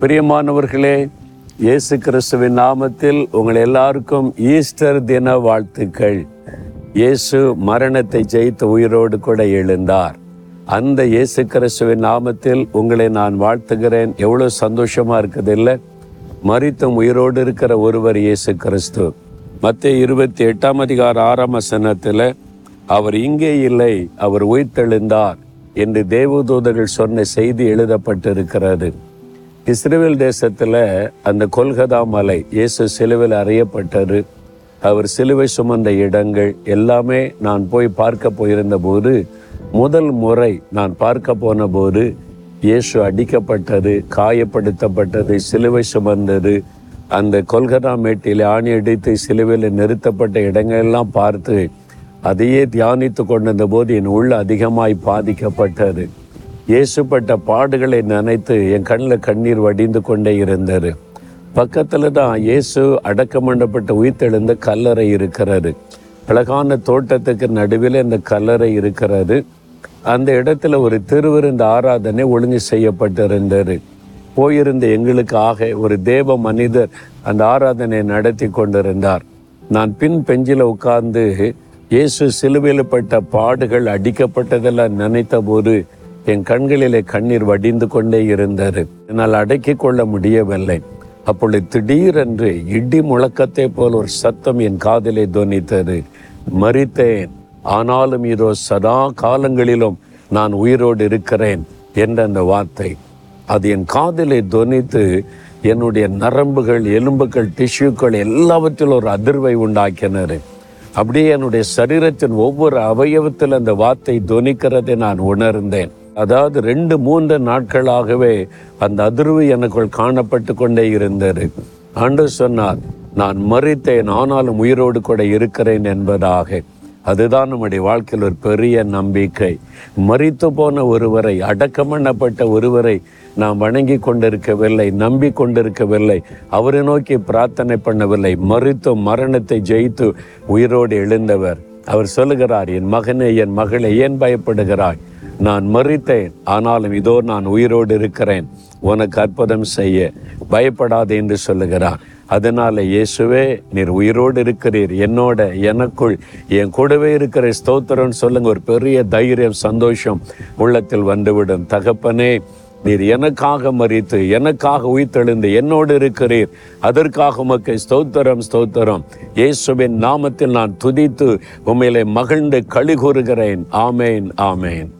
பிரியமானவர்களே இயேசு கிறிஸ்துவின் நாமத்தில் உங்கள் எல்லாருக்கும் ஈஸ்டர் தின வாழ்த்துக்கள். இயேசு மரணத்தை ஜெயித்து உயிரோடு கூட எழுந்தார். அந்த இயேசு கிறிஸ்துவின் நாமத்தில் உங்களை நான் வாழ்த்துகிறேன். எவ்வளோ சந்தோஷமா இருக்குது இல்லை? மறித்தும் உயிரோடு இருக்கிற ஒருவர் இயேசு கிறிஸ்து மத்திய இருபத்தி எட்டாம் அதிகார ஆறாம் வசனத்தில் அவர் இங்கே இல்லை அவர் உயிர்த்தெழுந்தார் என்று தேவதூதர்கள் சொன்ன செய்தி எழுதப்பட்டிருக்கிறது. இஸ்ரேல் தேசத்தில் அந்த கொல்கதா மலை இயேசு சிலுவில் அறையப்பட்டது. அவர் சிலுவை சுமந்த இடங்கள் எல்லாமே நான் போய் பார்க்க போயிருந்த போது முதல் முறை நான் பார்க்க போன போது இயேசு அடிக்கப்பட்டது காயப்படுத்தப்பட்டது சிலுவை சுமந்தது. அந்த கொல்கதா மேட்டில் ஆணி அடித்து சிலுவையில் நிறுத்தப்பட்ட இடங்கள்லாம் பார்த்து அதையே தியானித்து கொண்டிருந்த போது என் உள்ள அதிகமாய் பாதிக்கப்பட்டது. இயேசுப்பட்ட பாடுகளை நினைத்து என் கண்ணில் கண்ணீர் வடிந்து கொண்டே இருந்தார் பக்கத்தில் தான் இயேசு அடக்கம் பண்ணப்பட்ட உயிர்த்தெழுந்த கல்லறை இருக்கிறாரு அழகான தோட்டத்துக்கு நடுவில் இந்த கல்லறை இருக்கிறாரு அந்த இடத்துல ஒரு திருவிருந்த ஆராதனை ஒழுங்கு செய்யப்பட்டிருந்தார் போயிருந்த எங்களுக்காக ஒரு தேவ மனிதர் அந்த ஆராதனை நடத்தி கொண்டிருந்தார். நான் பின் பெஞ்சில் உட்கார்ந்து இயேசு சிலுவையில் பட்ட பாடுகள் அடிக்கப்பட்டதெல்லாம் நினைத்த போது என் கண்களிலே கண்ணீர் வடிந்து கொண்டே இருந்தது. என்னால் அடக்கி கொள்ள முடியவில்லை. அப்பொழுது திடீரென்று இடி முழக்கத்தை போல் ஒரு சத்தம் என் காதலை துவனித்தது மறித்தேன் ஆனாலும் இதோ சதா காலங்களிலும் நான் உயிரோடு இருக்கிறேன். என்ற அந்த வார்த்தை. அது என் காதலை துவனித்து என்னுடைய நரம்புகள் எலும்புகள் டிஷ்யூக்கள் எல்லாவற்றிலும் ஒரு அதிர்வை உண்டாக்கினர் அப்படியே என்னுடைய சரீரத்தின் ஒவ்வொரு அவயவத்தில் அந்த வார்த்தை துவனிக்கிறதை நான் உணர்ந்தேன். அதாவது ரெண்டு மூன்று நாட்களாகவே அந்த அதிர்வு எனக்குள் காணப்பட்டு கொண்டே இருந்தது. ஆண்டு சொன்னார் நான் மறித்தேன் ஆனாலும் உயிரோடு கூட இருக்கிறேன் என்பதாக. அதுதான் நம்முடைய வாழ்க்கையில் ஒரு பெரிய நம்பிக்கை. மறித்து போன ஒருவரை அடக்கம் பண்ணப்பட்ட ஒருவரை நாம் வணங்கி கொண்டிருக்கவில்லை நம்பி கொண்டிருக்கவில்லை. அவரை நோக்கி பிரார்த்தனை பண்ணவில்லை. மறித்து மரணத்தை ஜெயித்து உயிரோடு எழுந்தவர். அவர் சொல்லுகிறார் என் மகனே என் மகளே ஏன் பயப்படுகிறாய்? நான் மறித்தேன். ஆனாலும் இதோ நான் உயிரோடு இருக்கிறேன். உனக்கு அற்புதம் செய்ய பயப்படாது என்று சொல்லுகிறார் அதனால இயேசுவே நீர் உயிரோடு இருக்கிறீர். என்னோட எனக்குள் என் கூடவே இருக்கிற ஸ்தோத்திரம் சொல்லுங்க. ஒரு பெரிய தைரியம் சந்தோஷம் உள்ளத்தில் வந்துவிடும். தகப்பனே நீர் எனக்காக மறித்து எனக்காக உயிர்த்தெழுந்து என்னோடு இருக்கிறீர். அதற்காக உமக்கு ஸ்தோத்திரம் ஸ்தோத்திரம். இயேசுவின் நாமத்தில் நான் துதித்து உண்மையிலே மகிழ்ந்து கழி கூறுகிறேன். ஆமேன் ஆமேன்.